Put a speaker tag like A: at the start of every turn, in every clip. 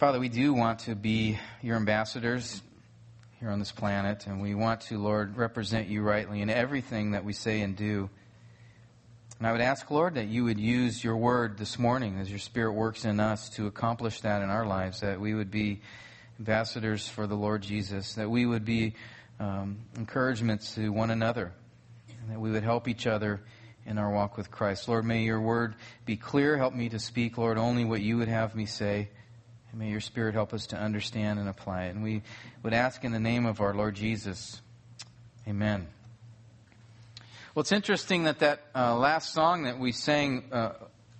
A: Father, we do want to be your ambassadors here on this planet, and we want to, Lord, represent you rightly in everything that we say and do. And I would ask, Lord, that you would use your word this morning as your Spirit works in us to accomplish that in our lives, that we would be ambassadors for the Lord Jesus, that we would be um, encouragements to one another, and that we would help each other in our walk with Christ. Lord, may your word be clear. Help me to speak, Lord, only what you would have me say. And may your Spirit help us to understand and apply it. And we would ask in the name of our Lord Jesus. Amen. Well, it's interesting that that uh, last song that we sang, uh,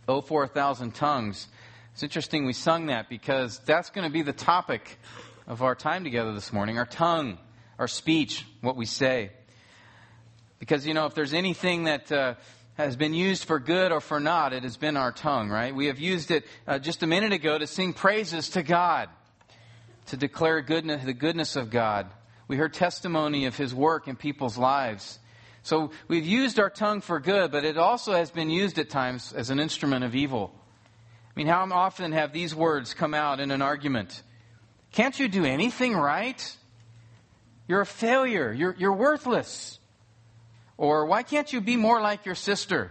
A: Oh, 4,000 Tongues, it's interesting we sung that because that's going to be the topic of our time together this morning our tongue, our speech, what we say. Because, you know, if there's anything that. Uh, has been used for good or for not, it has been our tongue, right? We have used it uh, just a minute ago to sing praises to God, to declare goodness, the goodness of God. We heard testimony of His work in people's lives. So we've used our tongue for good, but it also has been used at times as an instrument of evil. I mean, how often have these words come out in an argument? Can't you do anything right? You're a failure. You're, you're worthless. Or why can't you be more like your sister?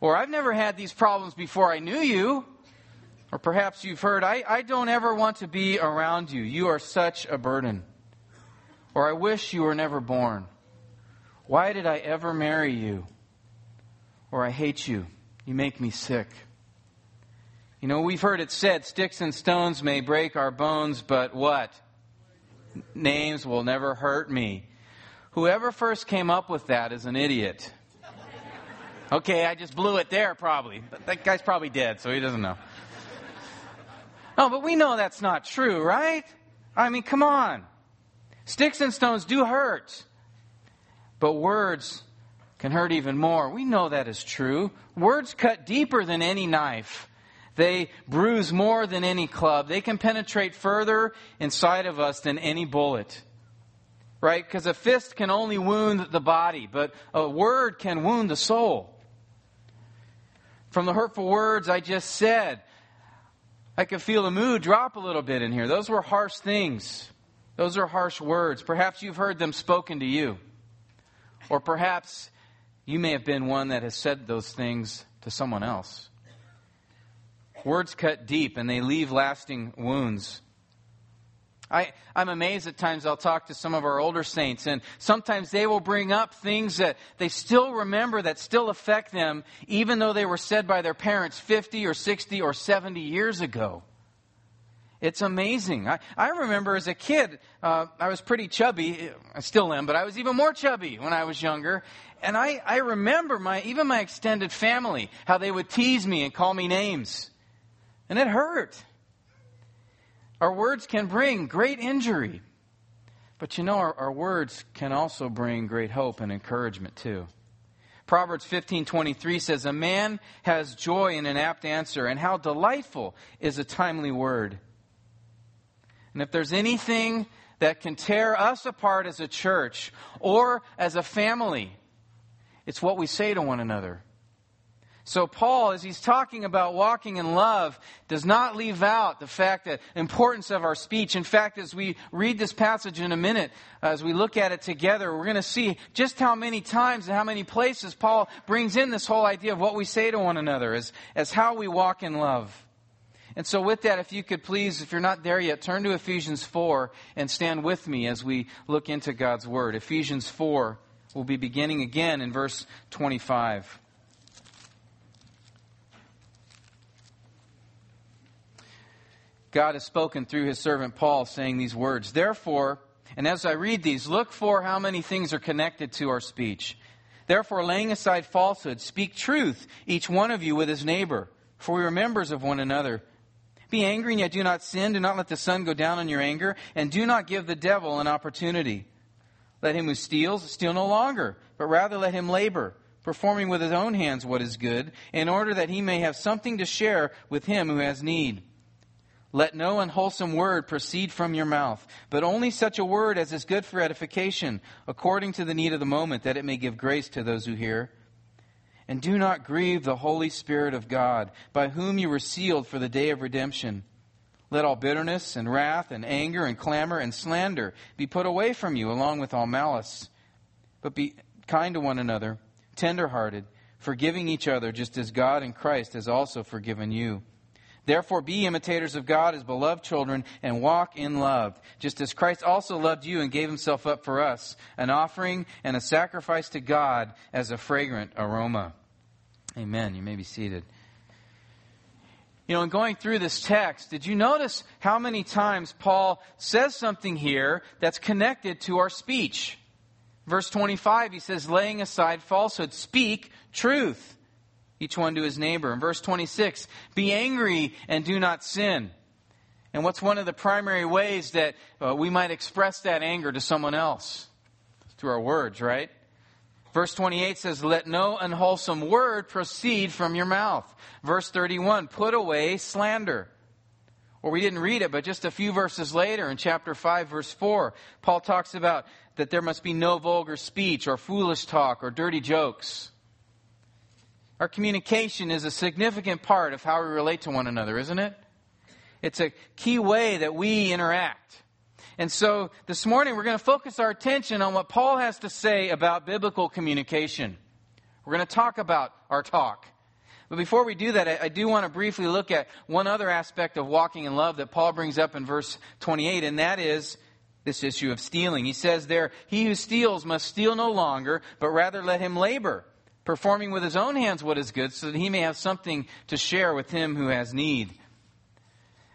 A: Or I've never had these problems before I knew you. Or perhaps you've heard, I, I don't ever want to be around you. You are such a burden. Or I wish you were never born. Why did I ever marry you? Or I hate you. You make me sick. You know, we've heard it said, sticks and stones may break our bones, but what? Names will never hurt me. Whoever first came up with that is an idiot. Okay, I just blew it there probably. But that guy's probably dead, so he doesn't know. No, but we know that's not true, right? I mean, come on. Sticks and stones do hurt. But words can hurt even more. We know that is true. Words cut deeper than any knife. They bruise more than any club. They can penetrate further inside of us than any bullet right? Because a fist can only wound the body, but a word can wound the soul. From the hurtful words I just said, I could feel the mood drop a little bit in here. Those were harsh things. Those are harsh words. Perhaps you've heard them spoken to you. Or perhaps you may have been one that has said those things to someone else. Words cut deep and they leave lasting wounds. I, I'm amazed at times I'll talk to some of our older saints, and sometimes they will bring up things that they still remember that still affect them, even though they were said by their parents 50 or 60 or 70 years ago. It's amazing. I, I remember as a kid, uh, I was pretty chubby. I still am, but I was even more chubby when I was younger. And I, I remember my, even my extended family, how they would tease me and call me names. And it hurt. Our words can bring great injury. But you know, our, our, words can also bring great hope and encouragement too. Proverbs 15:23 says, "A man has joy in an apt answer, and how delightful is a timely word." And if there's anything that can tear us apart as a church or as a family, it's what we say to one another. So, Paul, as he's talking about walking in love, does not leave out the fact that importance of our speech. In fact, as we read this passage in a minute, as we look at it together, we're going to see just how many times and how many places Paul brings in this whole idea of what we say to one another as, as how we walk in love. And so, with that, if you could please, if you're not there yet, turn to Ephesians 4 and stand with me as we look into God's Word. Ephesians 4 will be beginning again in verse 25. God has spoken through his servant Paul, saying these words. Therefore, and as I read these, look for how many things are connected to our speech. Therefore, laying aside falsehood, speak truth, each one of you with his neighbor, for we are members of one another. Be angry and yet do not sin. Do not let the sun go down on your anger, and do not give the devil an opportunity. Let him who steals steal no longer, but rather let him labor, performing with his own hands what is good, in order that he may have something to share with him who has need. Let no unwholesome word proceed from your mouth, but only such a word as is good for edification, according to the need of the moment, that it may give grace to those who hear. And do not grieve the Holy Spirit of God, by whom you were sealed for the day of redemption. Let all bitterness and wrath and anger and clamor and slander be put away from you, along with all malice. But be kind to one another, tenderhearted, forgiving each other, just as God in Christ has also forgiven you. Therefore, be imitators of God as beloved children and walk in love, just as Christ also loved you and gave himself up for us, an offering and a sacrifice to God as a fragrant aroma. Amen. You may be seated. You know, in going through this text, did you notice how many times Paul says something here that's connected to our speech? Verse 25, he says, laying aside falsehood, speak truth, each one to his neighbor. In verse 26, be angry and do not sin. And what's one of the primary ways that uh, we might express that anger to someone else? Through our words, right? Verse 28 says, Let no unwholesome word proceed from your mouth. Verse 31, put away slander. Or we didn't read it, but just a few verses later in chapter 5, verse 4, Paul talks about that there must be no vulgar speech or foolish talk or dirty jokes. Our communication is a significant part of how we relate to one another, isn't it? It's a key way that we interact. And so this morning we're going to focus our attention on what Paul has to say about biblical communication. We're going to talk about our talk. But before we do that, I, do want to briefly look at one other aspect of walking in love that Paul brings up in verse 28, and that is this issue of stealing. He says there, He who steals must steal no longer, but rather let him labor, performing with his own hands what is good, so that he may have something to share with him who has need.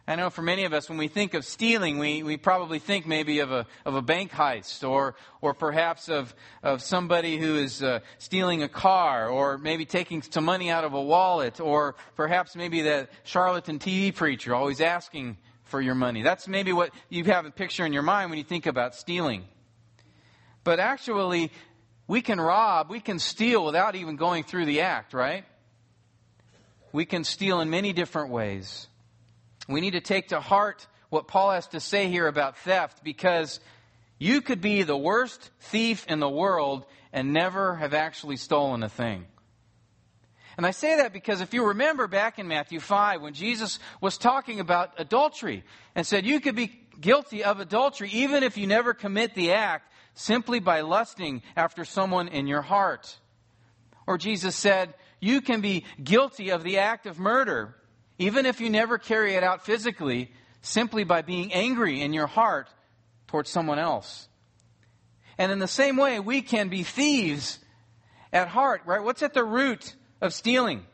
A: I know for many of us, when we think of stealing, we, we probably think maybe of a, of a bank heist or, or perhaps of, of somebody who is uh, stealing a car or maybe taking some money out of a wallet or perhaps maybe that charlatan TV preacher always asking for your money. That's maybe what you have a picture in your mind when you think about stealing. But actually, we can rob, we can steal without even going through the act, right? We can steal in many different ways. We need to take to heart what Paul has to say here about theft because you could be the worst thief in the world and never have actually stolen a thing. And I say that because if you remember back in Matthew 5 when Jesus was talking about adultery and said you could be guilty of adultery even if you never commit the act simply by lusting after someone in your heart. Or Jesus said you can be guilty of the act of murder even if you never carry it out physically, simply by being angry in your heart towards someone else. And in the same way, we can be thieves at heart, right? What's at the root of stealing?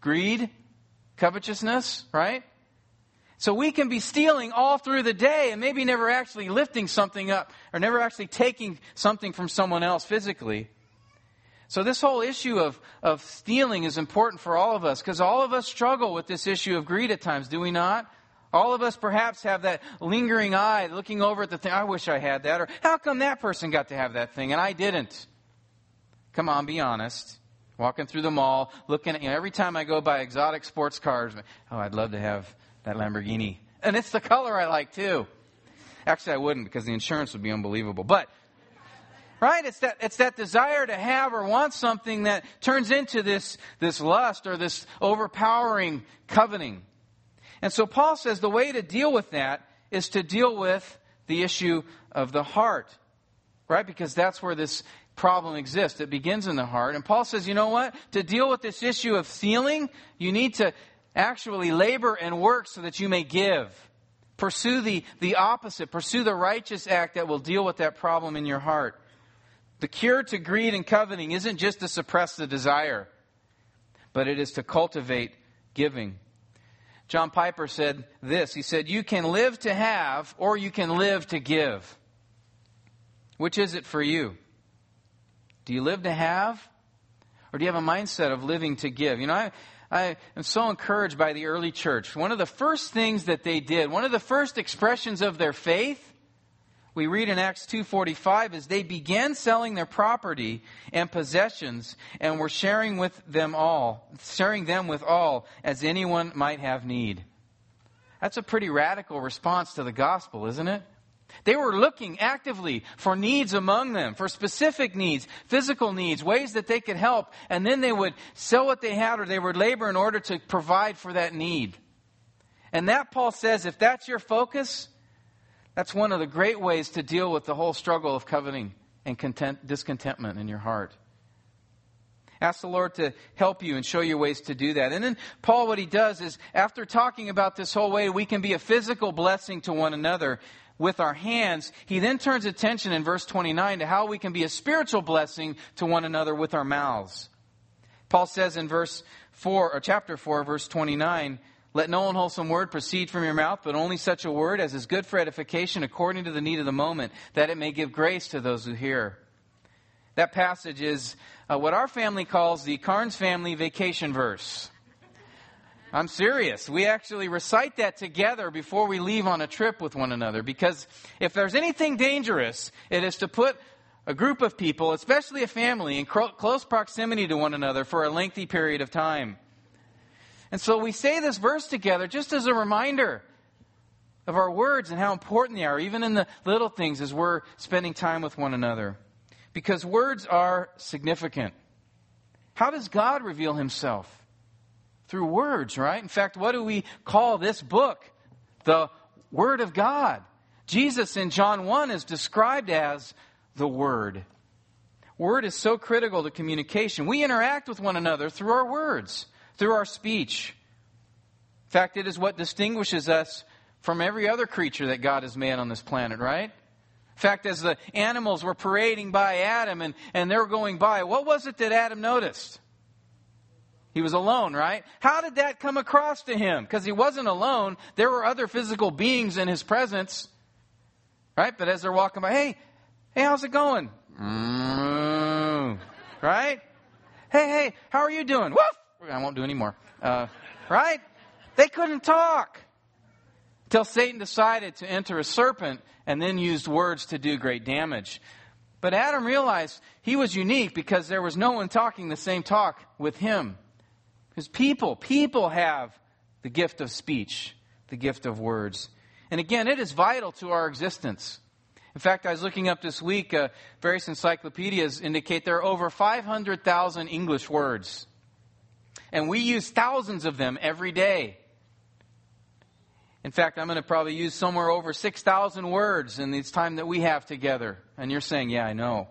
A: Greed, covetousness, right? So we can be stealing all through the day and maybe never actually lifting something up or never actually taking something from someone else physically. So, this whole issue of, of stealing is important for all of us because all of us struggle with this issue of greed at times, do we not? All of us perhaps have that lingering eye looking over at the thing, I wish I had that, or how come that person got to have that thing and I didn't? Come on, be honest. Walking through the mall, looking at, you know, every time I go by exotic sports cars, oh, I'd love to have that Lamborghini. And it's the color I like too. Actually, I wouldn't because the insurance would be unbelievable. But Right? It's that, it's that desire to have or want something that turns into this, this lust or this overpowering coveting. And so Paul says the way to deal with that is to deal with the issue of the heart. Right? Because that's where this problem exists. It begins in the heart. And Paul says, you know what? To deal with this issue of stealing, you need to actually labor and work so that you may give. Pursue the, the opposite. Pursue the righteous act that will deal with that problem in your heart. The cure to greed and coveting isn't just to suppress the desire, but it is to cultivate giving. John Piper said this He said, You can live to have, or you can live to give. Which is it for you? Do you live to have, or do you have a mindset of living to give? You know, I, I am so encouraged by the early church. One of the first things that they did, one of the first expressions of their faith, we read in Acts 2:45 is they began selling their property and possessions and were sharing with them all, sharing them with all as anyone might have need. That's a pretty radical response to the gospel, isn't it? They were looking actively for needs among them, for specific needs, physical needs, ways that they could help, and then they would sell what they had or they would labor in order to provide for that need. And that, Paul says, if that's your focus, that's one of the great ways to deal with the whole struggle of coveting and content, discontentment in your heart. Ask the Lord to help you and show you ways to do that. And then Paul, what he does is, after talking about this whole way we can be a physical blessing to one another with our hands, he then turns attention in verse 29 to how we can be a spiritual blessing to one another with our mouths. Paul says in verse 4, or chapter 4, verse 29, let no unwholesome word proceed from your mouth, but only such a word as is good for edification according to the need of the moment, that it may give grace to those who hear. That passage is uh, what our family calls the Carnes family vacation verse. I'm serious. We actually recite that together before we leave on a trip with one another because if there's anything dangerous, it is to put a group of people, especially a family, in close proximity to one another for a lengthy period of time. And so we say this verse together just as a reminder of our words and how important they are, even in the little things as we're spending time with one another. Because words are significant. How does God reveal himself? Through words, right? In fact, what do we call this book? The Word of God. Jesus in John 1 is described as the Word. Word is so critical to communication. We interact with one another through our words through our speech. In fact, it is what distinguishes us from every other creature that God has made on this planet, right? In fact, as the animals were parading by Adam and, and they're going by, what was it that Adam noticed? He was alone, right? How did that come across to him? Because he wasn't alone. There were other physical beings in his presence, right? But as they're walking by, hey, hey, how's it going? Mm, right? Hey, hey, how are you doing? Woof! I won't do any more. Uh, right? They couldn't talk. Until Satan decided to enter a serpent and then used words to do great damage. But Adam realized he was unique because there was no one talking the same talk with him. Because people, people have the gift of speech, the gift of words. And again, it is vital to our existence. In fact, I was looking up this week, uh, various encyclopedias indicate there are over 500,000 English words and we use thousands of them every day. In fact, I'm going to probably use somewhere over 6,000 words in this time that we have together. And you're saying, yeah, I know.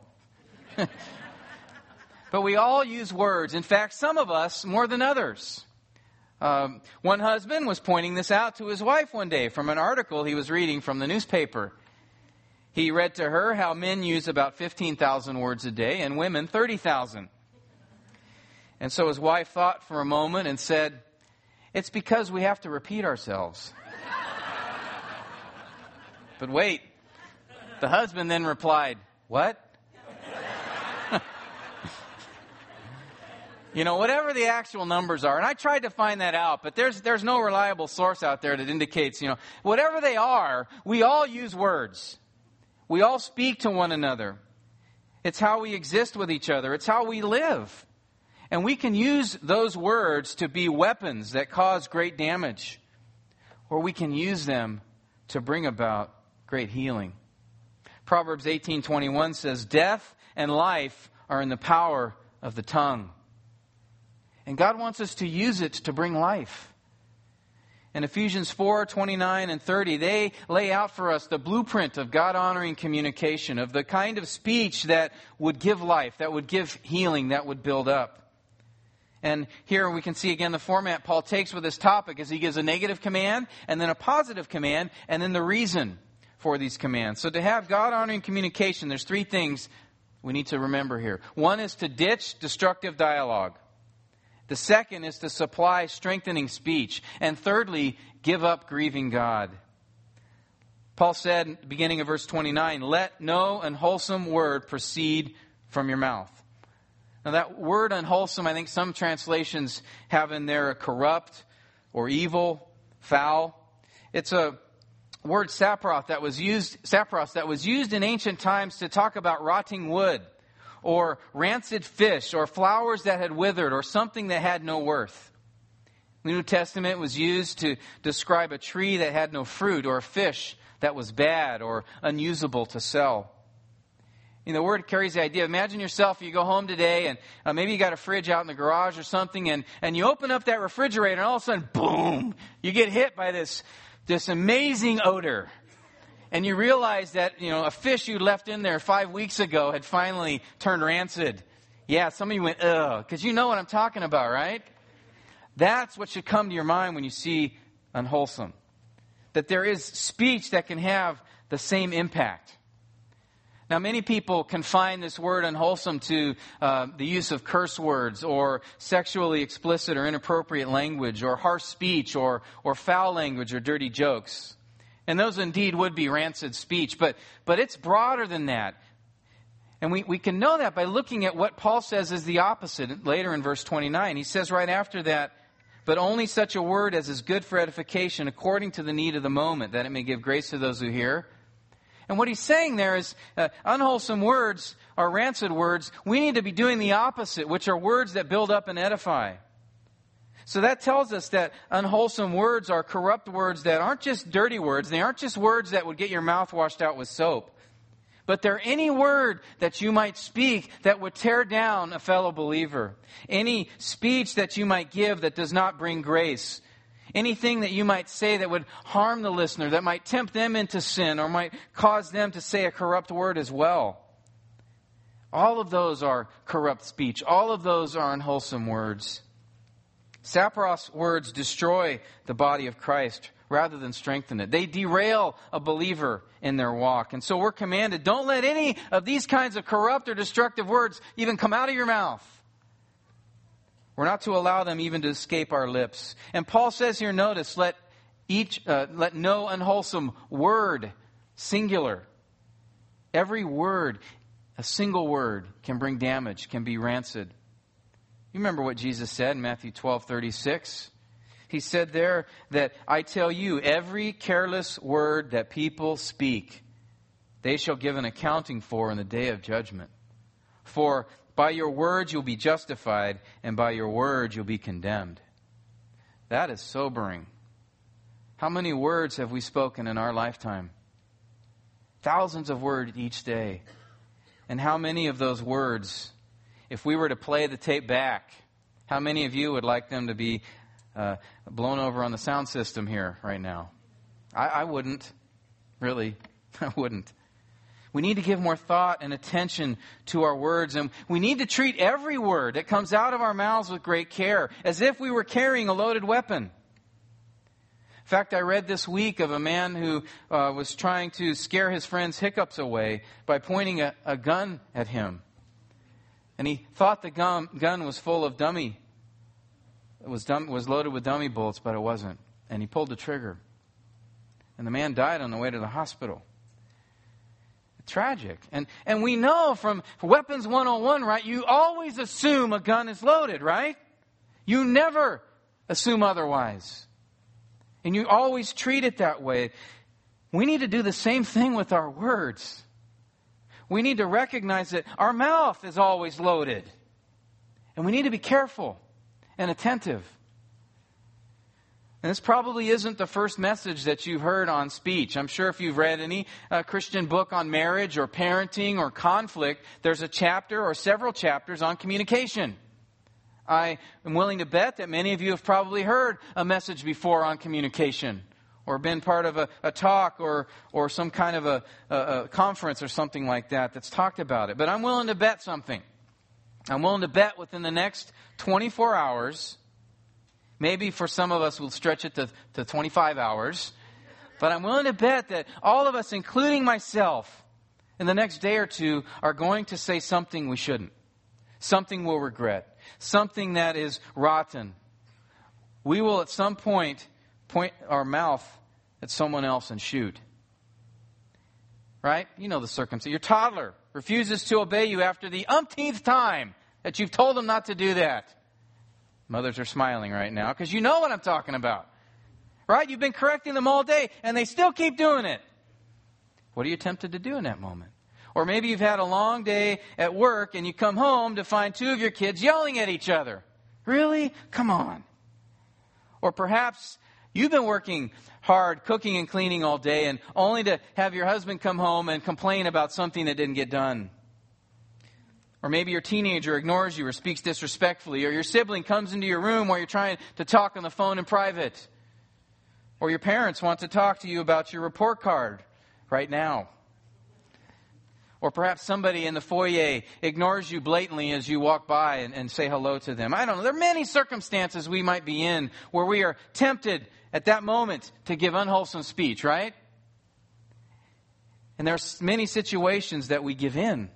A: but we all use words. In fact, some of us more than others. Um, one husband was pointing this out to his wife one day from an article he was reading from the newspaper. He read to her how men use about 15,000 words a day and women 30,000. And so his wife thought for a moment and said, It's because we have to repeat ourselves. but wait, the husband then replied, What? You know, whatever the actual numbers are, and I tried to find that out, but there's, there's no reliable source out there that indicates, you know, whatever they are, we all use words. We all speak to one another. It's how we exist with each other. It's how we live. And we can use those words to be weapons that cause great damage, or we can use them to bring about great healing. Proverbs 18:21 says, "Death and life are in the power of the tongue." And God wants us to use it to bring life. In Ephesians 4 29 and 30, they lay out for us the blueprint of God honoring communication, of the kind of speech that would give life, that would give healing, that would build up. And here we can see again the format Paul takes with this topic as he gives a negative command and then a positive command and then the reason for these commands. So to have God honoring communication, there's three things we need to remember here. One is to ditch destructive dialogue. The second is to supply strengthening speech. And thirdly, give up grieving God. Paul said, beginning of verse 29, let no unwholesome word proceed from your mouth. Now, that word unwholesome, I think some translations have in there a corrupt or evil, foul. It's a word saproth that was used, sapros that was used in ancient times to talk about rotting wood or rancid fish or flowers that had withered or something that had no worth. The New Testament was used to describe a tree that had no fruit or a fish that was bad or unusable to sell. You know, the word carries the idea. Imagine yourself, you go home today and uh, maybe you got a fridge out in the garage or something and, and you open up that refrigerator and all of a sudden, boom, you get hit by this, this amazing odor. And you realize that, you know, a fish you left in there five weeks ago had finally turned rancid. Yeah, some of you went, ugh, because you know what I'm talking about, right? That's what should come to your mind when you see unwholesome. That there is speech that can have the same impact. Now, many people confine this word unwholesome to uh, the use of curse words or sexually explicit or inappropriate language or harsh speech or, or foul language or dirty jokes. And those indeed would be rancid speech, but, but it's broader than that. And we, we can know that by looking at what Paul says is the opposite later in verse 29. He says right after that, but only such a word as is good for edification according to the need of the moment, that it may give grace to those who hear. And what he's saying there is uh, unwholesome words are rancid words. We need to be doing the opposite, which are words that build up and edify. So that tells us that unwholesome words are corrupt words that aren't just dirty words. They aren't just words that would get your mouth washed out with soap. But they're any word that you might speak that would tear down a fellow believer. Any speech that you might give that does not bring grace Anything that you might say that would harm the listener, that might tempt them into sin, or might cause them to say a corrupt word as well. All of those are corrupt speech. All of those are unwholesome words. Sapros words destroy the body of Christ rather than strengthen it. They derail a believer in their walk. And so we're commanded don't let any of these kinds of corrupt or destructive words even come out of your mouth. We're not to allow them even to escape our lips. And Paul says here, notice, let each, uh, let no unwholesome word, singular. Every word, a single word, can bring damage, can be rancid. You remember what Jesus said in Matthew 12 36? He said there that I tell you, every careless word that people speak, they shall give an accounting for in the day of judgment. For by your words you'll be justified, and by your words you'll be condemned. That is sobering. How many words have we spoken in our lifetime? Thousands of words each day. And how many of those words, if we were to play the tape back, how many of you would like them to be uh, blown over on the sound system here right now? I, I wouldn't. Really. I wouldn't. We need to give more thought and attention to our words, and we need to treat every word that comes out of our mouths with great care, as if we were carrying a loaded weapon. In fact, I read this week of a man who uh, was trying to scare his friend's hiccups away by pointing a, a gun at him. And he thought the gun, gun was full of dummy, it was, dumb, was loaded with dummy bullets, but it wasn't. And he pulled the trigger. And the man died on the way to the hospital tragic. And, and we know from Weapons 101, right? You always assume a gun is loaded, right? You never assume otherwise. And you always treat it that way. We need to do the same thing with our words. We need to recognize that our mouth is always loaded. And we need to be careful and attentive. And this probably isn't the first message that you've heard on speech. I'm sure if you've read any uh, Christian book on marriage or parenting or conflict, there's a chapter or several chapters on communication. I am willing to bet that many of you have probably heard a message before on communication or been part of a, a talk or, or some kind of a, a, a conference or something like that that's talked about it. But I'm willing to bet something. I'm willing to bet within the next 24 hours Maybe for some of us, we'll stretch it to, to 25 hours. But I'm willing to bet that all of us, including myself, in the next day or two, are going to say something we shouldn't. Something we'll regret. Something that is rotten. We will at some point point our mouth at someone else and shoot. Right? You know the circumstance. Your toddler refuses to obey you after the umpteenth time that you've told them not to do that. Mothers are smiling right now because you know what I'm talking about. Right? You've been correcting them all day and they still keep doing it. What are you tempted to do in that moment? Or maybe you've had a long day at work and you come home to find two of your kids yelling at each other. Really? Come on. Or perhaps you've been working hard, cooking and cleaning all day, and only to have your husband come home and complain about something that didn't get done. Or maybe your teenager ignores you or speaks disrespectfully, or your sibling comes into your room while you're trying to talk on the phone in private. Or your parents want to talk to you about your report card right now. Or perhaps somebody in the foyer ignores you blatantly as you walk by and, and, say hello to them. I don't know. There are many circumstances we might be in where we are tempted at that moment to give unwholesome speech, right? And there are many situations that we give in.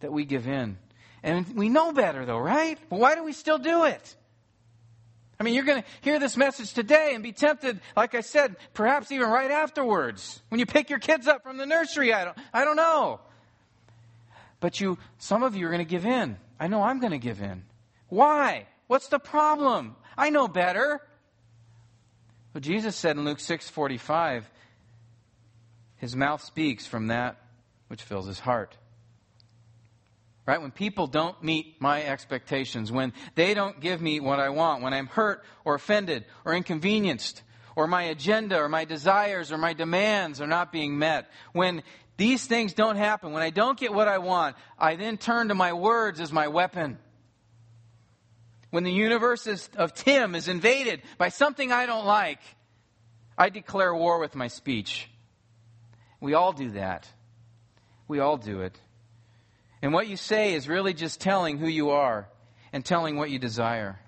A: That we give in. And we know better, though, right? But why do we still do it? I mean, you're going to hear this message today and be tempted, like I said, perhaps even right afterwards when you pick your kids up from the nursery. I don't, I don't know. But you, some of you are going to give in. I know I'm going to give in. Why? What's the problem? I know better. Well, Jesus said in Luke 6:45, his mouth speaks from that which fills his heart. Right? When people don't meet my expectations, when they don't give me what I want, when I'm hurt or offended or inconvenienced, or my agenda or my desires or my demands are not being met, when these things don't happen, when I don't get what I want, I then turn to my words as my weapon. When the universe is, of Tim is invaded by something I don't like, I declare war with my speech. We all do that. We all do it. And what you say is really just telling who you are and telling what you desire.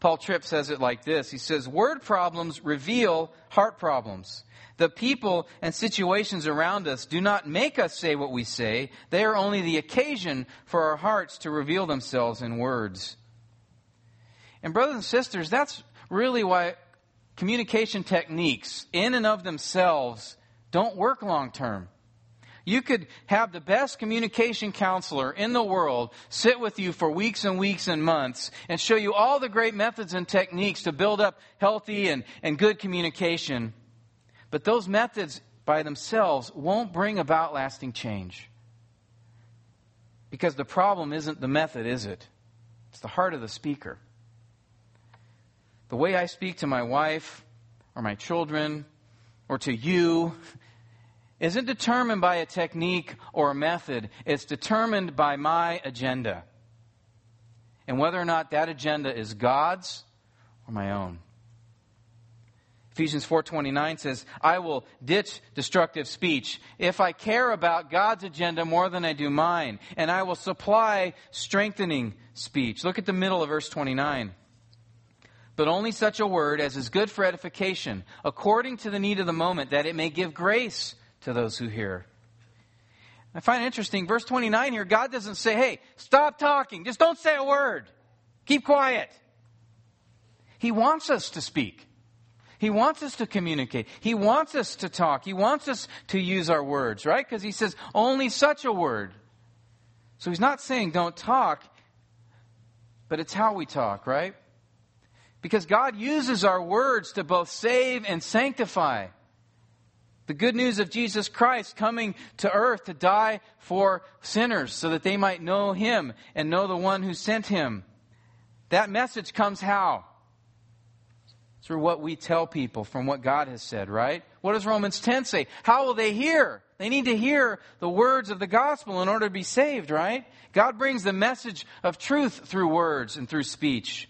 A: Paul Tripp says it like this He says, Word problems reveal heart problems. The people and situations around us do not make us say what we say, they are only the occasion for our hearts to reveal themselves in words. And, brothers and sisters, that's really why communication techniques, in and of themselves, don't work long term. You could have the best communication counselor in the world sit with you for weeks and weeks and months and show you all the great methods and techniques to build up healthy and, and good communication. But those methods by themselves won't bring about lasting change. Because the problem isn't the method, is it? It's the heart of the speaker. The way I speak to my wife or my children or to you isn't determined by a technique or a method, it's determined by my agenda. And whether or not that agenda is God's or my own. Ephesians 4:29 says, "I will ditch destructive speech if I care about God's agenda more than I do mine, and I will supply strengthening speech." Look at the middle of verse 29 but only such a word as is good for edification, according to the need of the moment, that it may give grace to those who hear. I find it interesting, verse 29 here, God doesn't say, hey, stop talking, just don't say a word, keep quiet. He wants us to speak. He wants us to communicate. He wants us to talk. He wants us to use our words, right? Because he says only such a word. So he's not saying don't talk, but it's how we talk, right? Because God uses our words to both save and sanctify. The good news of Jesus Christ coming to earth to die for sinners so that they might know him and know the one who sent him. That message comes how? Through what we tell people from what God has said, right? What does Romans 10 say? How will they hear? They need to hear the words of the gospel in order to be saved, right? God brings the message of truth through words and through speech.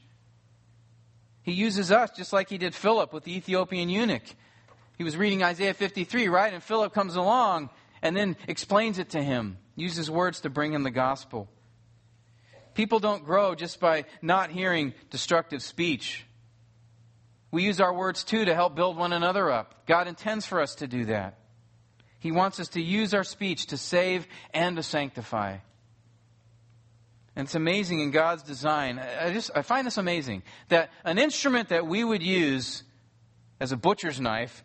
A: He uses us just like he did Philip with the Ethiopian eunuch. He was reading Isaiah 53, right? And Philip comes along and then explains it to him, uses words to bring him the gospel. People don't grow just by not hearing destructive speech. We use our words too to help build one another up. God intends for us to do that. He wants us to use our speech to save and to sanctify. And it's amazing in God's design. I just I find this amazing that an instrument that we would use as a butcher's knife,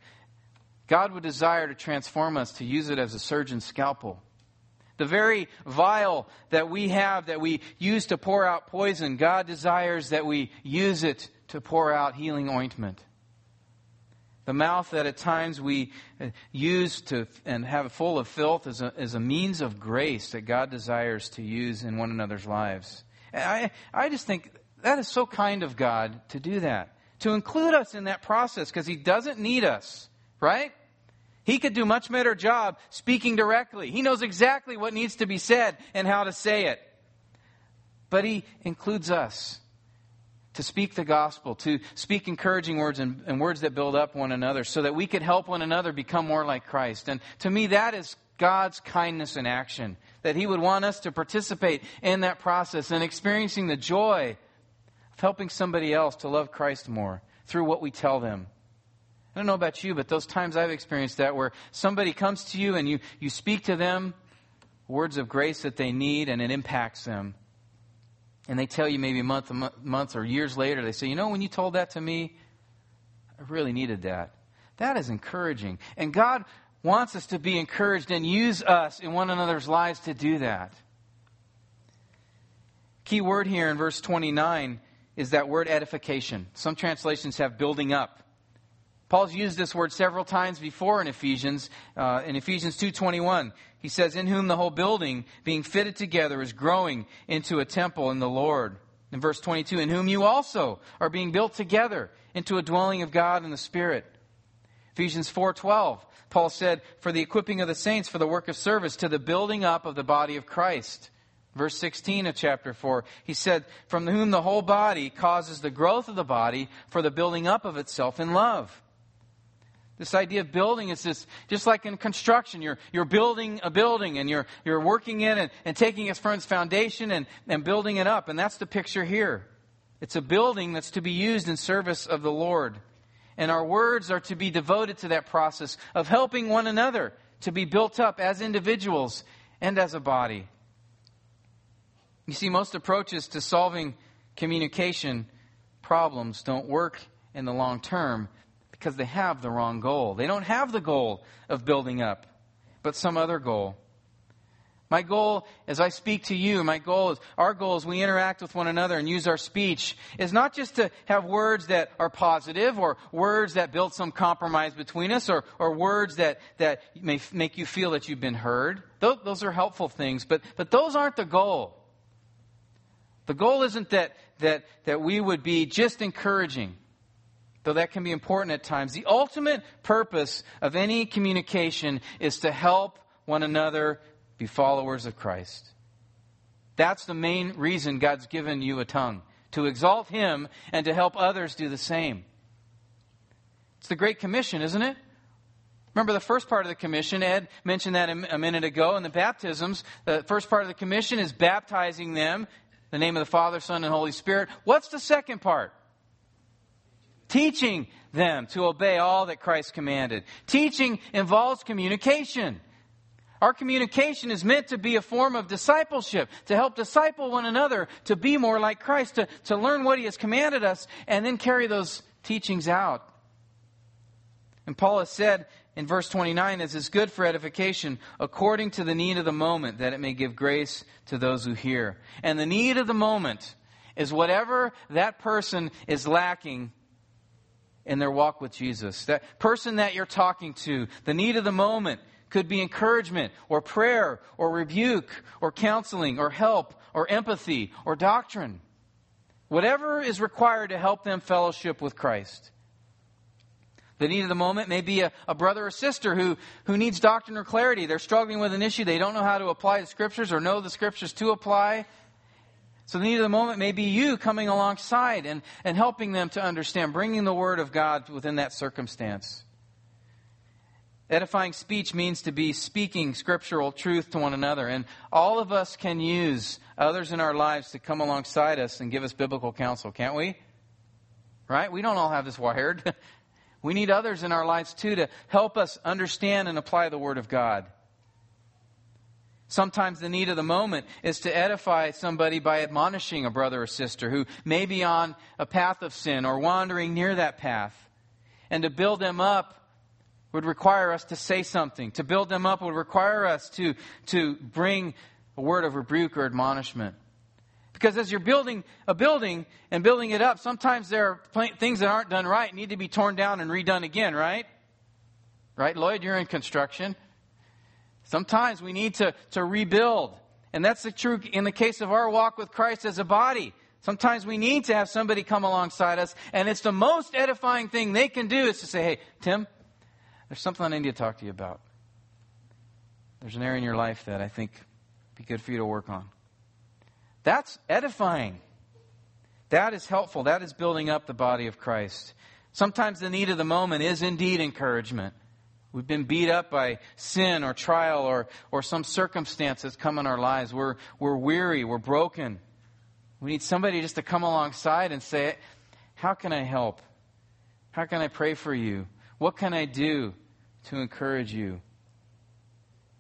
A: God would desire to transform us to use it as a surgeon's scalpel. The very vial that we have that we use to pour out poison, God desires that we use it to pour out healing ointment. The mouth that at times we uh, use to and have full of filth is a, is a means of grace that God desires to use in one another's lives. And I, I just think that is so kind of God to do that, to include us in that process because He doesn't need us, right? He could do much better job speaking directly. He knows exactly what needs to be said and how to say it. But he includes us to speak the gospel, to speak encouraging words and, and, words that build up one another so that we could help one another become more like Christ. And to me, that is God's kindness in action. That He would want us to participate in that process and experiencing the joy of helping somebody else to love Christ more through what we tell them. I don't know about you, but those times I've experienced that where somebody comes to you and you, you speak to them words of grace that they need and it impacts them. And they tell you maybe a month, months or years later, they say, you know, when you told that to me, I really needed that. That is encouraging. And God wants us to be encouraged and use us in one another's lives to do that. Key word here in verse 29 is that word edification. Some translations have building up. Paul's used this word several times before in Ephesians. Uh, in Ephesians 2.21, he says, In whom the whole building, being fitted together, is growing into a temple in the Lord. In verse 22, in whom you also are being built together into a dwelling of God in the Spirit. Ephesians 4.12, Paul said, For the equipping of the saints for the work of service, to the building up of the body of Christ. Verse 16 of chapter 4, he said, From whom the whole body causes the growth of the body for the building up of itself in love. This idea of building is this, just like in construction, you're, you're building a building and you're, you're working in it and taking its foundation and, and building it up. And that's the picture here. It's a building that's to be used in service of the Lord. And our words are to be devoted to that process of helping one another to be built up as individuals and as a body. You see, most approaches to solving communication problems don't work in the long term because they have the wrong goal. They don't have the goal of building up, but some other goal. My goal as I speak to you, my goal is, our goal as we interact with one another and use our speech is not just to have words that are positive or words that build some compromise between us or, or words that, that may make you feel that you've been heard. Those, those are helpful things, but, but those aren't the goal. The goal isn't that, that, that we would be just encouraging though that can be important at times. The ultimate purpose of any communication is to help one another be followers of Christ. That's the main reason God's given you a tongue to exalt Him and to help others do the same. It's the Great Commission, isn't it? Remember the first part of the commission, Ed mentioned that a minute ago in the baptisms. The first part of the commission is baptizing them, the name of the Father, Son, and Holy Spirit. What's the second part? Teaching them to obey all that Christ commanded. Teaching involves communication. Our communication is meant to be a form of discipleship, to help disciple one another, to be more like Christ, to, to learn what He has commanded us, and then carry those teachings out. And Paul has said in verse 29, "This is good for edification, according to the need of the moment, that it may give grace to those who hear. And the need of the moment is whatever that person is lacking in their walk with Jesus. That person that you're talking to, the need of the moment could be encouragement or prayer or rebuke or counseling or help or empathy or doctrine. Whatever is required to help them fellowship with Christ. The need of the moment may be a, a, brother or sister who, who needs doctrine or clarity. They're struggling with an issue. They don't know how to apply the scriptures or know the scriptures to apply. So the need of the moment may be you coming alongside and, and helping them to understand, bringing the Word of God within that circumstance. Edifying speech means to be speaking scriptural truth to one another. And all of us can use others in our lives to come alongside us and give us biblical counsel, can't we? Right? We don't all have this wired. we need others in our lives too to help us understand and apply the Word of God. Sometimes the need of the moment is to edify somebody by admonishing a brother or sister who may be on a path of sin or wandering near that path. And to build them up would require us to say something. To build them up would require us to, to bring a word of rebuke or admonishment. Because as you're building a building and building it up, sometimes there are things that aren't done right need to be torn down and redone again, right? Right, Lloyd? You're in construction. Sometimes we need to, to rebuild. And that's the true in the case of our walk with Christ as a body. Sometimes we need to have somebody come alongside us, and it's the most edifying thing they can do is to say, hey, Tim, there's something I need to talk to you about. There's an area in your life that I think be good for you to work on. That's edifying. That is helpful. That is building up the body of Christ. Sometimes the need of the moment is indeed encouragement. We've been beat up by sin or trial or, or some circumstance that's come in our lives. We're, we're weary. We're broken. We need somebody just to come alongside and say, How can I help? How can I pray for you? What can I do to encourage you?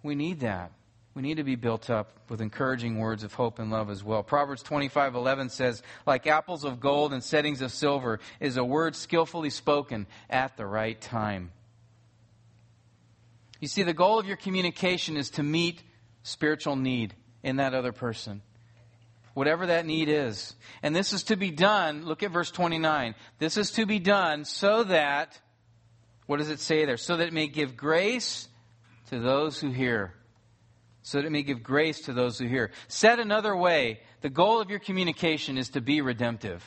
A: We need that. We need to be built up with encouraging words of hope and love as well. Proverbs 25:11 says, "Like apples of gold and settings of silver is a word skillfully spoken at the right time." You see, the goal of your communication is to meet spiritual need in that other person. Whatever that need is. And this is to be done, look at verse 29. This is to be done so that, what does it say there? So that it may give grace to those who hear so that it may give grace to those who hear. Said another way, the goal of your communication is to be redemptive.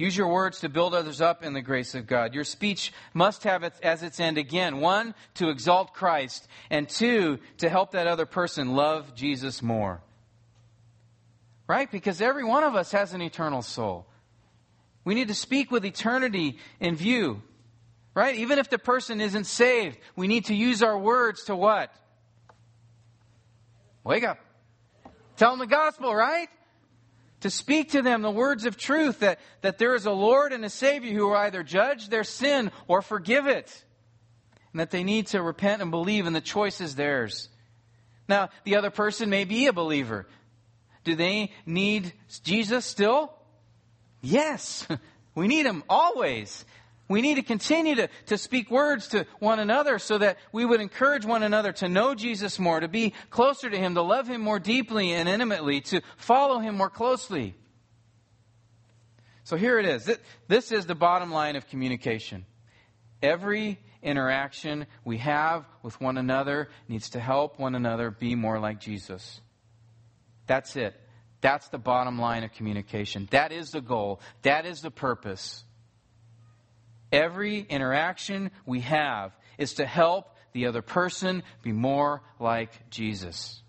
A: Use your words to build others up in the grace of God. Your speech must have it as its end again one, to exalt Christ, and two, to help that other person love Jesus more. Right? Because every one of us has an eternal soul. We need to speak with eternity in view. Right? Even if the person isn't saved, we need to use our words to what? Wake up. Tell them the gospel, right? To speak to them the words of truth that, that there is a Lord and a Savior who will either judge their sin or forgive it. And that they need to repent and believe, and the choice is theirs. Now, the other person may be a believer. Do they need Jesus still? Yes. We need him always. We need to continue to, to speak words to one another so that we would encourage one another to know Jesus more, to be closer to Him, to love Him more deeply and intimately, to follow Him more closely. So here it is. This is the bottom line of communication. Every interaction we have with one another needs to help one another be more like Jesus. That's it. That's the bottom line of communication. That is the goal. That is the purpose. Every interaction we have is to help the other person be more like Jesus.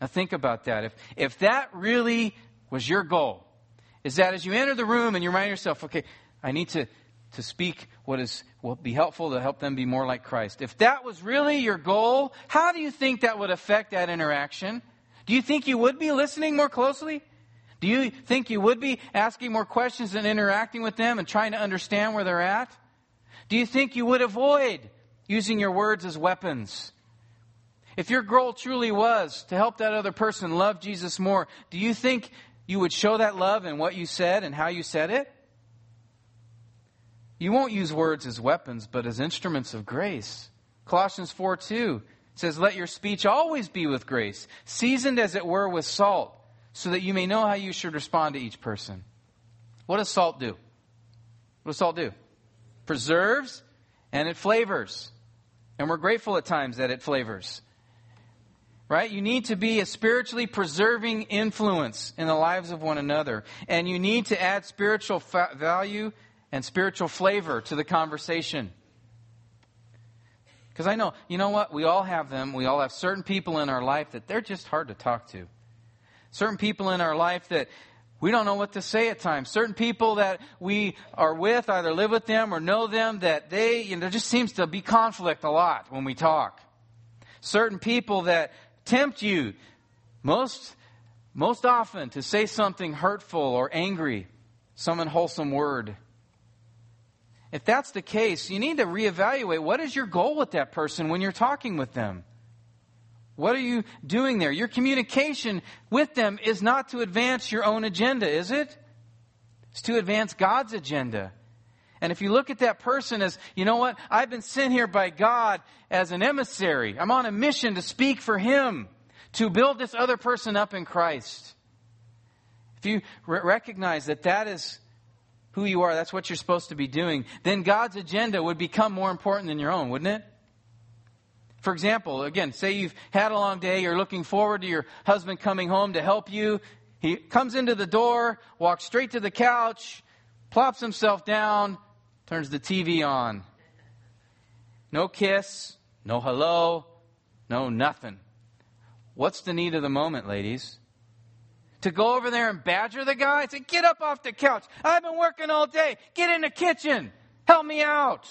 A: Now think about that. If, if that really was your goal, is that as you enter the room and you remind yourself, okay, I need to, to speak what is will be helpful to help them be more like Christ. If that was really your goal, how do you think that would affect that interaction? Do you think you would be listening more closely? Do you think you would be asking more questions and interacting with them and trying to understand where they're at? Do you think you would avoid using your words as weapons? If your goal truly was to help that other person love Jesus more, do you think you would show that love in what you said and how you said it? You won't use words as weapons, but as instruments of grace. Colossians 4 2 says, Let your speech always be with grace, seasoned as it were with salt so that you may know how you should respond to each person. What does salt do? What does salt do? Preserves and it flavors. And we're grateful at times that it flavors. Right? You need to be a spiritually preserving influence in the lives of one another. And you need to add spiritual fa- value and spiritual flavor to the conversation. Because I know, you know what? We all have them. We all have certain people in our life that they're just hard to talk to. Certain people in our life that we don't know what to say at times. Certain people that we are with, either live with them or know them, that they, you know, there just seems to be conflict a lot when we talk. Certain people that tempt you most, most often to say something hurtful or angry, some unwholesome word. If that's the case, you need to reevaluate what is your goal with that person when you're talking with them. What are you doing there? Your communication with them is not to advance your own agenda, is it? It's to advance God's agenda. And if you look at that person as, you know what, I've been sent here by God as an emissary. I'm on a mission to speak for Him, to build this other person up in Christ. If you recognize that that is who you are, that's what you're supposed to be doing, then God's agenda would become more important than your own, wouldn't it? For example, again, say you've had a long day, you're looking forward to your husband coming home to help you. He comes into the door, walks straight to the couch, plops himself down, turns the TV on. No kiss, no hello, no nothing. What's the need of the moment, ladies? To go over there and badger the guy? Say, get up off the couch. I've been working all day. Get in the kitchen. Help me out.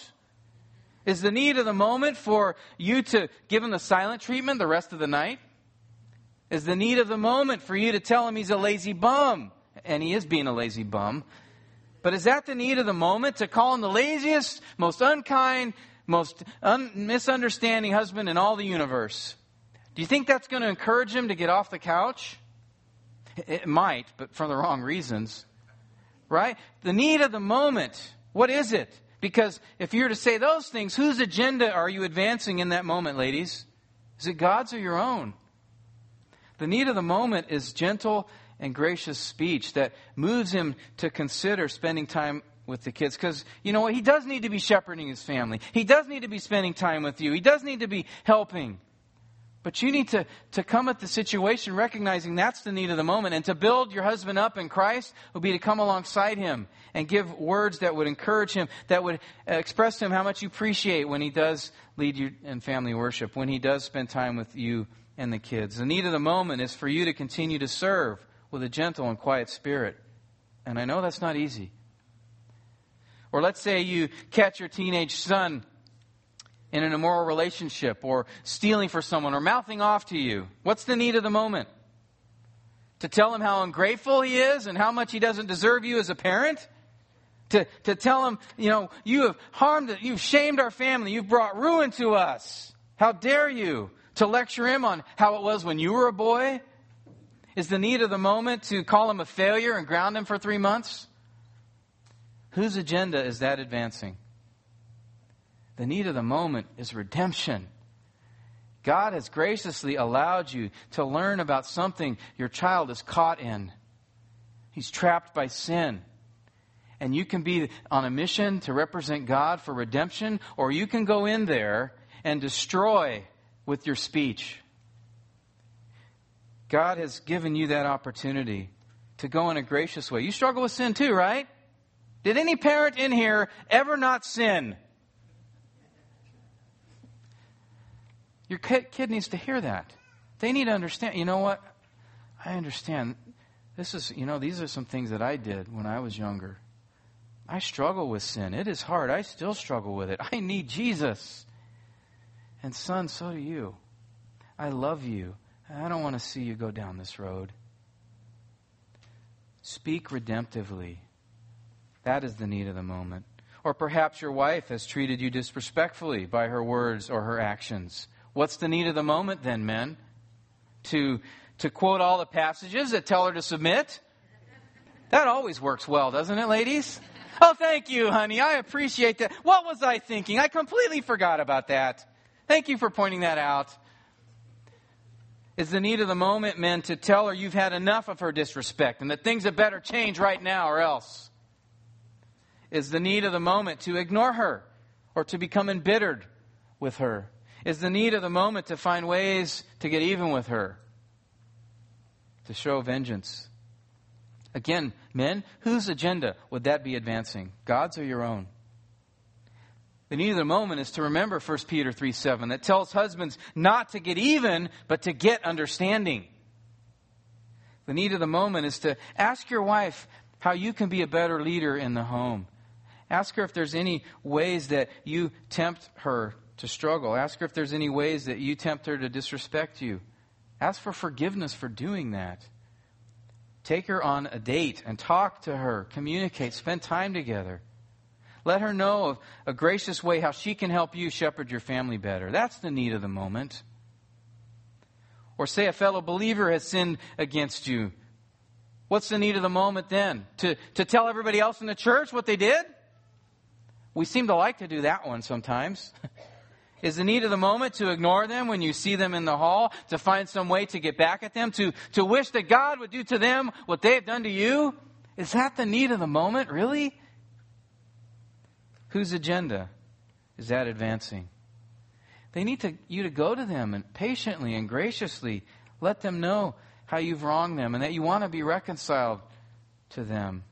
A: Is the need of the moment for you to give him the silent treatment the rest of the night? Is the need of the moment for you to tell him he's a lazy bum? And he is being a lazy bum. But is that the need of the moment to call him the laziest, most unkind, most un- misunderstanding husband in all the universe? Do you think that's going to encourage him to get off the couch? It might, but for the wrong reasons. Right? The need of the moment. What is it? Because if you were to say those things, whose agenda are you advancing in that moment, ladies? Is it God's or your own? The need of the moment is gentle and gracious speech that moves him to consider spending time with the kids. Because, you know what? He does need to be shepherding his family. He does need to be spending time with you. He does need to be helping. But you need to, to come at the situation recognizing that's the need of the moment. And to build your husband up in Christ would be to come alongside him and give words that would encourage him, that would express to him how much you appreciate when he does lead you in family worship, when he does spend time with you and the kids. The need of the moment is for you to continue to serve with a gentle and quiet spirit. And I know that's not easy. Or let's say you catch your teenage son in an immoral relationship or stealing for someone or mouthing off to you. What's the need of the moment? To tell him how ungrateful he is and how much he doesn't deserve you as a parent? To, to tell him, you know, you have harmed, you've shamed our family, you've brought ruin to us. How dare you? To lecture him on how it was when you were a boy? Is the need of the moment to call him a failure and ground him for three months? Whose agenda is that advancing? The need of the moment is redemption. God has graciously allowed you to learn about something your child is caught in. He's trapped by sin. And you can be on a mission to represent God for redemption, or you can go in there and destroy with your speech. God has given you that opportunity to go in a gracious way. You struggle with sin too, right? Did any parent in here ever not sin? Your kid needs to hear that. They need to understand, you know what? I understand. This is, you know, these are some things that I did when I was younger. I struggle with sin. It is hard. I still struggle with it. I need Jesus. And son, so do you. I love you. I don't want to see you go down this road. Speak redemptively. That is the need of the moment. Or perhaps your wife has treated you disrespectfully by her words or her actions. What's the need of the moment then, men? To, to quote all the passages that tell her to submit? That always works well, doesn't it, ladies? Oh, thank you, honey. I appreciate that. What was I thinking? I completely forgot about that. Thank you for pointing that out. Is the need of the moment, men, to tell her you've had enough of her disrespect and that things had better change right now or else? Is the need of the moment to ignore her or to become embittered with her? Is the need of the moment to find ways to get even with her, to show vengeance. Again, men, whose agenda would that be advancing? God's or your own? The need of the moment is to remember 1 Peter 3 7 that tells husbands not to get even, but to get understanding. The need of the moment is to ask your wife how you can be a better leader in the home. Ask her if there's any ways that you tempt her to struggle. Ask her if there's any ways that you tempt her to disrespect you. Ask for forgiveness for doing that. Take her on a date and talk to her, communicate, spend time together. Let her know of a gracious way how she can help you shepherd your family better. That's the need of the moment. Or say a fellow believer has sinned against you. What's the need of the moment then? To, to tell everybody else in the church what they did? We seem to like to do that one sometimes. Is the need of the moment to ignore them when you see them in the hall, to find some way to get back at them, to, to wish that God would do to them what they have done to you? Is that the need of the moment, really? Whose agenda is that advancing? They need to, you to go to them and patiently and graciously let them know how you've wronged them and that you want to be reconciled to them.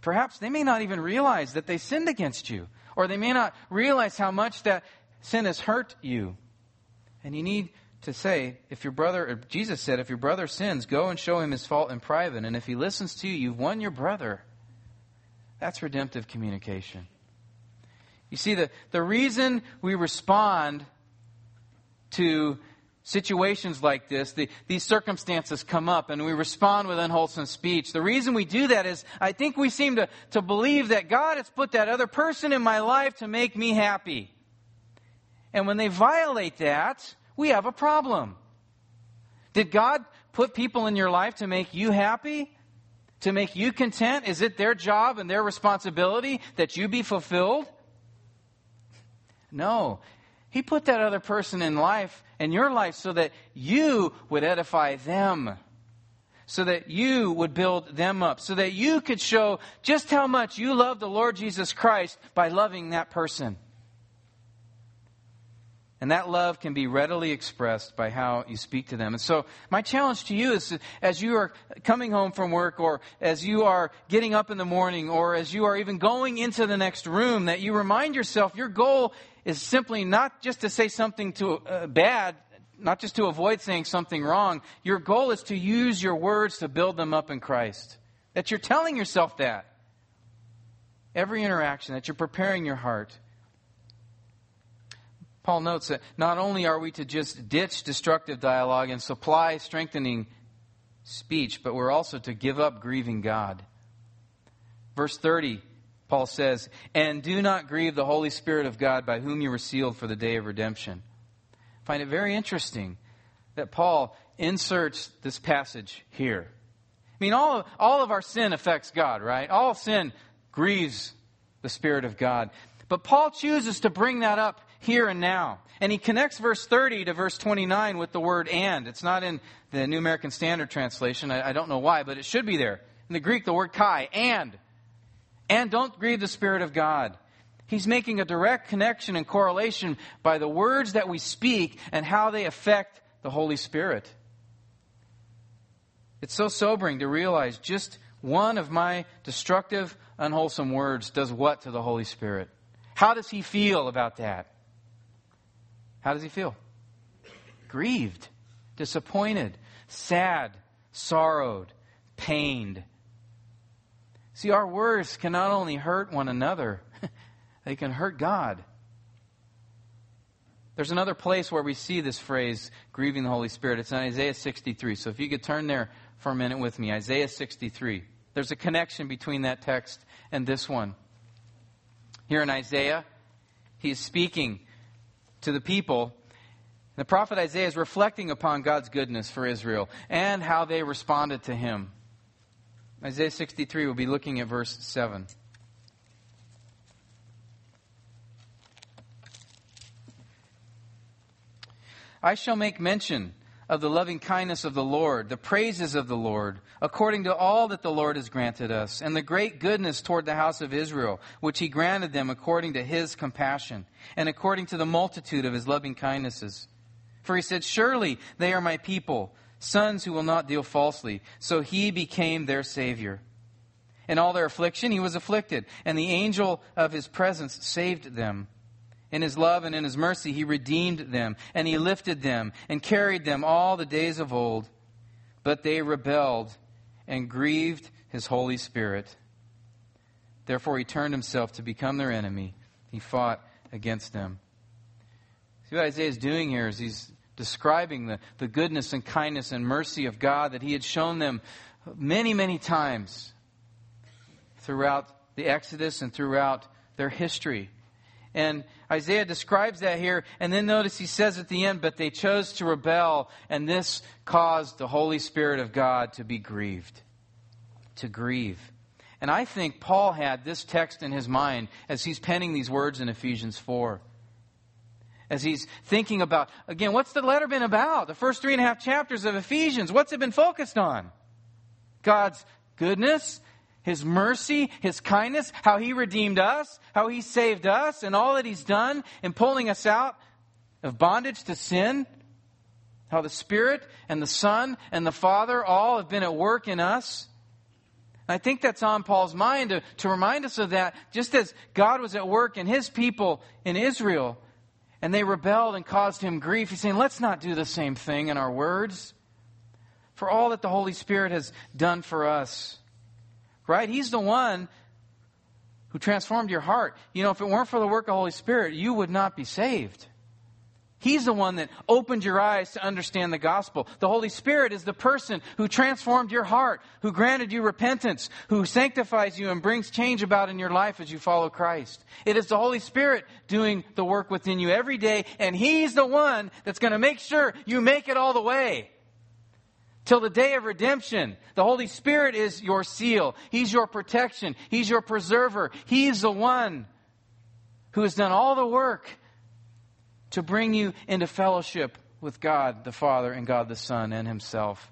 A: Perhaps they may not even realize that they sinned against you, or they may not realize how much that sin has hurt you. And you need to say, if your brother, Jesus said, if your brother sins, go and show him his fault in private. And if he listens to you, you've won your brother. That's redemptive communication. You see, the, the reason we respond to situations like this, the, these circumstances come up and we respond with unwholesome speech. The reason we do that is I think we seem to, to believe that God has put that other person in my life to make me happy. And when they violate that, we have a problem. Did God put people in your life to make you happy? To make you content? Is it their job and their responsibility that you be fulfilled? No. He put that other person in life, in your life, so that you would edify them. So that you would build them up. So that you could show just how much you love the Lord Jesus Christ by loving that person. And that love can be readily expressed by how you speak to them. And so, my challenge to you is as you are coming home from work, or as you are getting up in the morning, or as you are even going into the next room, that you remind yourself your goal is simply not just to say something to, uh, bad, not just to avoid saying something wrong. Your goal is to use your words to build them up in Christ. That you're telling yourself that. Every interaction, that you're preparing your heart. Paul notes that not only are we to just ditch destructive dialogue and supply strengthening speech, but we're also to give up grieving God. Verse 30, Paul says, And do not grieve the Holy Spirit of God by whom you were sealed for the day of redemption. I find it very interesting that Paul inserts this passage here. I mean, all of, all of our sin affects God, right? All sin grieves the Spirit of God. But Paul chooses to bring that up here and now. And he connects verse 30 to verse 29 with the word and. It's not in the New American Standard Translation. I, I don't know why, but it should be there. In the Greek, the word kai, and. And don't grieve the Spirit of God. He's making a direct connection and correlation by the words that we speak and how they affect the Holy Spirit. It's so sobering to realize just one of my destructive, unwholesome words does what to the Holy Spirit? How does he feel about that? How does he feel? Grieved, disappointed, sad, sorrowed, pained. See, our words can not only hurt one another, they can hurt God. There's another place where we see this phrase, grieving the Holy Spirit. It's in Isaiah 63. So if you could turn there for a minute with me, Isaiah 63. There's a connection between that text and this one. Here in Isaiah, he's speaking to the people. The prophet Isaiah is reflecting upon God's goodness for Israel and how they responded to him. Isaiah 63, we'll be looking at verse 7. I shall make mention of the loving kindness of the Lord, the praises of the Lord, according to all that the Lord has granted us, and the great goodness toward the house of Israel, which he granted them according to his compassion, and according to the multitude of his loving kindnesses. For he said, Surely they are my people, sons who will not deal falsely. So he became their Savior. In all their affliction, he was afflicted, and the angel of his presence saved them. In his love and in his mercy, he redeemed them, and he lifted them, and carried them all the days of old. But they rebelled and grieved his Holy Spirit. Therefore, he turned himself to become their enemy. He fought against them. See what Isaiah is doing here is he's describing the, the goodness and kindness and mercy of God that he had shown them many, many times throughout the Exodus and throughout their history. And Isaiah describes that here. And then notice he says at the end, but they chose to rebel, and this caused the Holy Spirit of God to be grieved. To grieve. And I think Paul had this text in his mind as he's penning these words in Ephesians 4. As he's thinking about, again, what's the letter been about? The first three and a half chapters of Ephesians, what's it been focused on? God's goodness his mercy, His kindness, how He redeemed us, how He saved us, and all that He's done in pulling us out of bondage to sin. How the Spirit and the Son and the Father all have been at work in us. I think that's on Paul's mind to, to remind us of that, just as God was at work in His people in Israel. and they rebelled and caused him grief. He's saying, let's not do the same thing in our words. For all that the Holy Spirit has done for us. Right? He's the one who transformed your heart. You know, if it weren't for the work of the Holy Spirit, you would not be saved. He's the one that opened your eyes to understand the gospel. The Holy Spirit is the person who transformed your heart, who granted you repentance, who sanctifies you and brings change about in your life as you follow Christ. It is the Holy Spirit doing the work within you every day, and He's the one that's going to make sure you make it all the way. Till the day of redemption, the Holy Spirit is your seal. He's your protection. He's your preserver. He's the one who has done all the work to bring you into fellowship with God the Father and God the Son and Himself.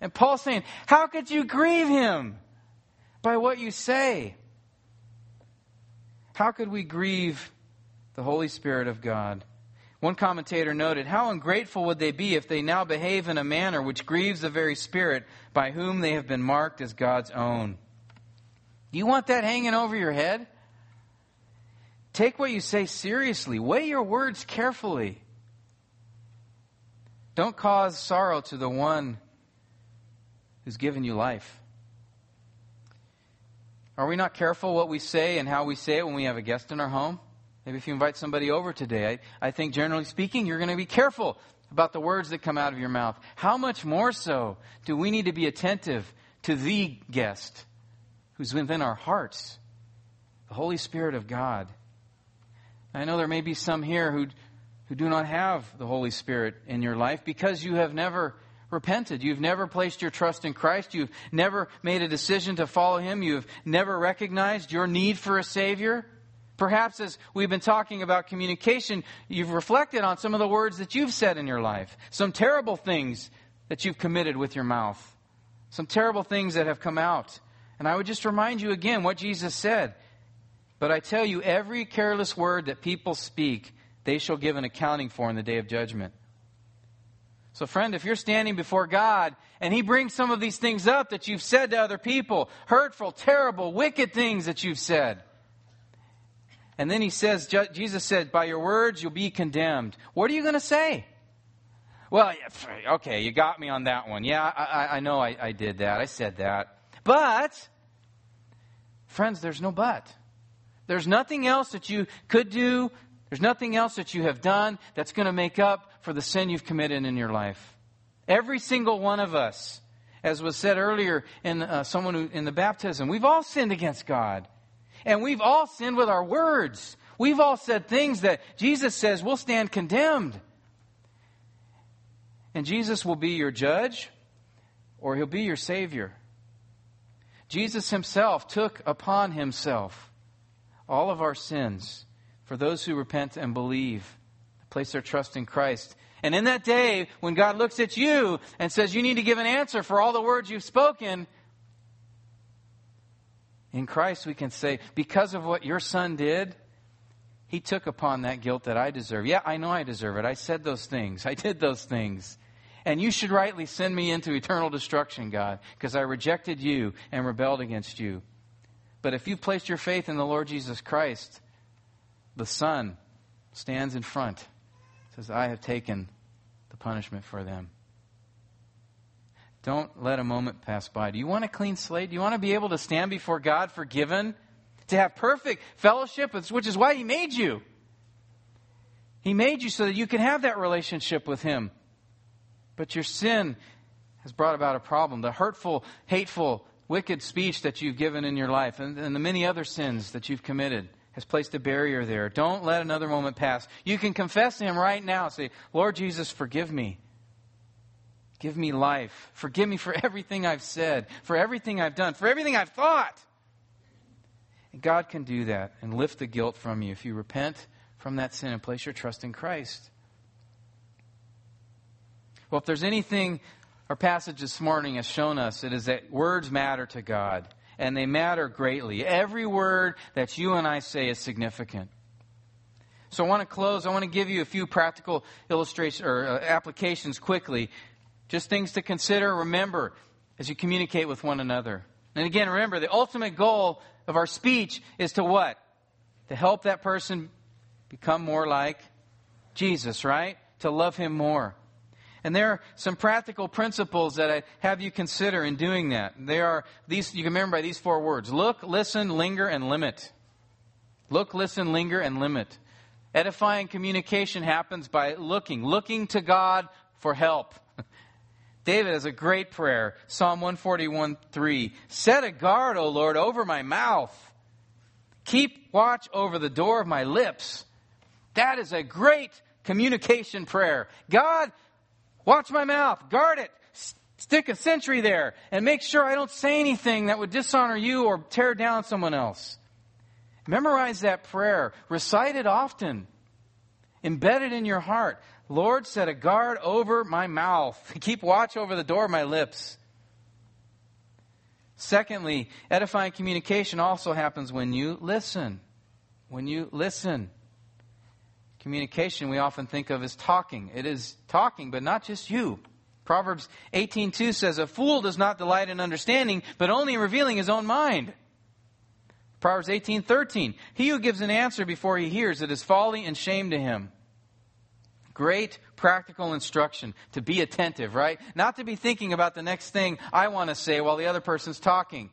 A: And Paul's saying, How could you grieve Him? By what you say. How could we grieve the Holy Spirit of God? One commentator noted, How ungrateful would they be if they now behave in a manner which grieves the very Spirit by whom they have been marked as God's own? Do you want that hanging over your head? Take what you say seriously. Weigh your words carefully. Don't cause sorrow to the one who's given you life. Are we not careful what we say and how we say it when we have a guest in our home? Maybe if you invite somebody over today, I, I think generally speaking, you're going to be careful about the words that come out of your mouth. How much more so do we need to be attentive to the guest who's within our hearts, the Holy Spirit of God? I know there may be some here who, who do not have the Holy Spirit in your life because you have never repented. You've never placed your trust in Christ. You've never made a decision to follow Him. You've never recognized your need for a Savior. Perhaps as we've been talking about communication, you've reflected on some of the words that you've said in your life, some terrible things that you've committed with your mouth, some terrible things that have come out. And I would just remind you again what Jesus said. But I tell you, every careless word that people speak, they shall give an accounting for in the day of judgment. So, friend, if you're standing before God and He brings some of these things up that you've said to other people, hurtful, terrible, wicked things that you've said, and then He says, Jesus said, by your words you'll be condemned. What are you going to say? Well, okay, you got me on that one. Yeah, I, I know I, I did that. I said that. But, friends, there's no but. There's nothing else that you could do, there's nothing else that you have done that's going to make up for the sin you've committed in your life. Every single one of us, as was said earlier in uh, someone who, in the baptism, we've all sinned against God. And we've all sinned with our words. We've all said things that Jesus says we'll stand condemned. And Jesus will be your judge or he'll be your savior. Jesus himself took upon himself all of our sins for those who repent and believe, place their trust in Christ. And in that day, when God looks at you and says, You need to give an answer for all the words you've spoken, in Christ we can say, Because of what your son did, he took upon that guilt that I deserve. Yeah, I know I deserve it. I said those things, I did those things. And you should rightly send me into eternal destruction, God, because I rejected you and rebelled against you. But if you've placed your faith in the Lord Jesus Christ, the Son stands in front, says, I have taken the punishment for them. Don't let a moment pass by. Do you want a clean slate? Do you want to be able to stand before God forgiven? To have perfect fellowship, which is why He made you. He made you so that you can have that relationship with Him. But your sin has brought about a problem. The hurtful, hateful, wicked speech that you've given in your life and, and the many other sins that you've committed has placed a barrier there. Don't let another moment pass. You can confess to Him right now. Say, Lord Jesus, forgive me. Give me life. Forgive me for everything I've said, for everything I've done, for everything I've thought. And God can do that and lift the guilt from you if you repent from that sin and place your trust in Christ. Well, if there's anything our passage this morning has shown us it is that words matter to God, and they matter greatly. Every word that you and I say is significant. So I want to close. I want to give you a few practical illustrations or uh, applications quickly. Just things to consider, remember as you communicate with one another. And again, remember the ultimate goal of our speech is to what? To help that person become more like Jesus, right? To love him more. And there are some practical principles that I have you consider in doing that. They are these you can remember by these four words. Look, listen, linger, and limit. Look, listen, linger, and limit. Edifying communication happens by looking, looking to God for help. David has a great prayer. Psalm 141 3. Set a guard, O Lord, over my mouth. Keep watch over the door of my lips. That is a great communication prayer. God, watch my mouth, guard it, stick a sentry there, and make sure I don't say anything that would dishonor you or tear down someone else. Memorize that prayer, recite it often, embed it in your heart. Lord, set a guard over my mouth, keep watch over the door of my lips. Secondly, edifying communication also happens when you listen. When you listen. Communication we often think of as talking. It is talking, but not just you. Proverbs 18:2 says a fool does not delight in understanding, but only in revealing his own mind. Proverbs 18:13 He who gives an answer before he hears it is folly and shame to him. Great practical instruction to be attentive, right? Not to be thinking about the next thing I want to say while the other person's talking.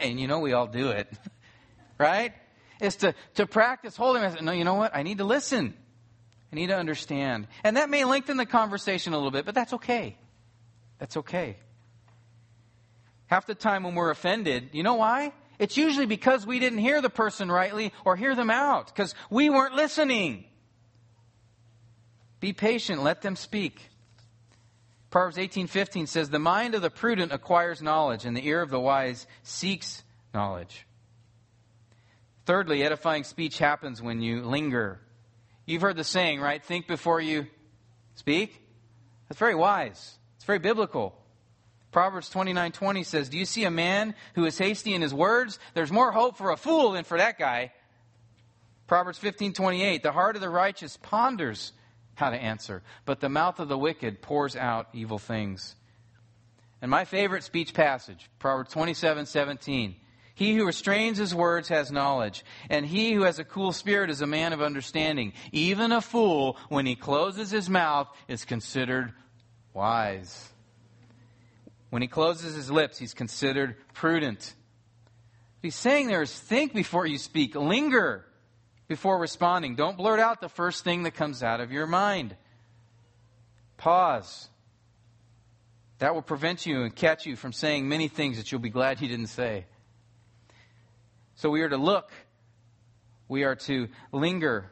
A: And you know we all do it. right? Is to, to practice holding myself. No, you know what? I need to listen. I need to understand. And that may lengthen the conversation a little bit, but that's okay. That's okay. Half the time when we're offended, you know why? It's usually because we didn't hear the person rightly or hear them out, because we weren't listening. Be patient, let them speak. Proverbs 18:15 says, "The mind of the prudent acquires knowledge, and the ear of the wise seeks knowledge." Thirdly, edifying speech happens when you linger You've heard the saying, right? Think before you speak. That's very wise. It's very biblical. Proverbs 29:20 20 says, Do you see a man who is hasty in his words? There's more hope for a fool than for that guy. Proverbs 15:28, The heart of the righteous ponders how to answer, but the mouth of the wicked pours out evil things. And my favorite speech passage, Proverbs 27 17. He who restrains his words has knowledge, and he who has a cool spirit is a man of understanding. Even a fool, when he closes his mouth, is considered wise. When he closes his lips, he's considered prudent. What he's saying there is think before you speak, linger before responding. Don't blurt out the first thing that comes out of your mind. Pause. That will prevent you and catch you from saying many things that you'll be glad you didn't say. So we are to look, we are to linger,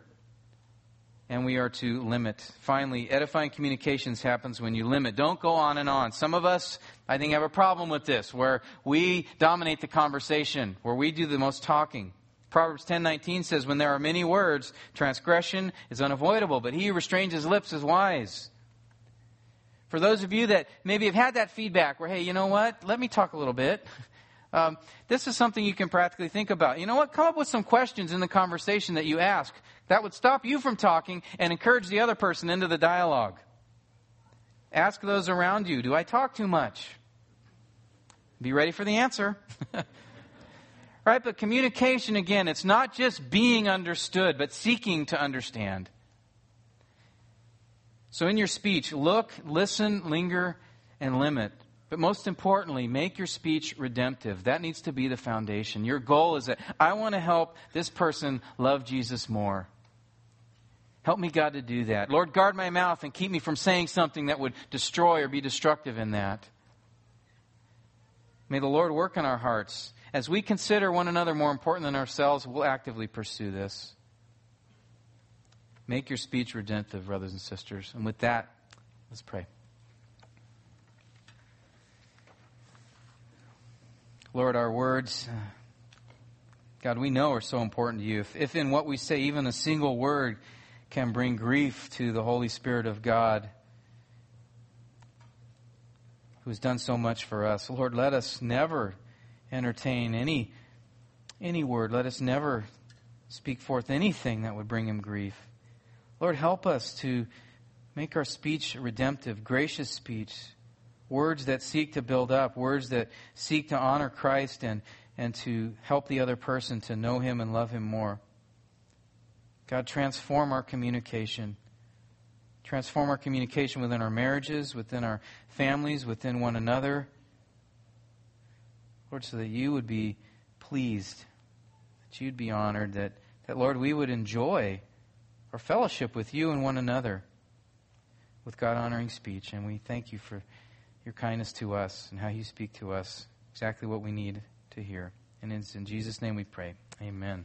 A: and we are to limit. Finally, edifying communications happens when you limit. Don't go on and on. Some of us, I think, have a problem with this, where we dominate the conversation, where we do the most talking. Proverbs 10:19 says, "When there are many words, transgression is unavoidable, but he who restrains his lips is wise." For those of you that maybe have had that feedback where, hey, you know what? Let me talk a little bit. Um, this is something you can practically think about. You know what? Come up with some questions in the conversation that you ask that would stop you from talking and encourage the other person into the dialogue. Ask those around you Do I talk too much? Be ready for the answer. right? But communication, again, it's not just being understood, but seeking to understand. So in your speech, look, listen, linger, and limit. But most importantly, make your speech redemptive. That needs to be the foundation. Your goal is that I want to help this person love Jesus more. Help me, God, to do that. Lord, guard my mouth and keep me from saying something that would destroy or be destructive in that. May the Lord work in our hearts. As we consider one another more important than ourselves, we'll actively pursue this. Make your speech redemptive, brothers and sisters. And with that, let's pray. Lord, our words, uh, God, we know are so important to you. If, if in what we say, even a single word can bring grief to the Holy Spirit of God, who's done so much for us, Lord, let us never entertain any, any word. Let us never speak forth anything that would bring him grief. Lord, help us to make our speech redemptive, gracious speech words that seek to build up, words that seek to honor Christ and, and to help the other person to know Him and love Him more. God, transform our communication. Transform our communication within our marriages, within our families, within one another. Lord, so that you would be pleased, that you'd be honored, that, that, Lord, we would enjoy our fellowship with you and one another with God honoring speech. And we thank you for your kindness to us and how you speak to us, exactly what we need to hear. And it's in Jesus' name we pray. Amen.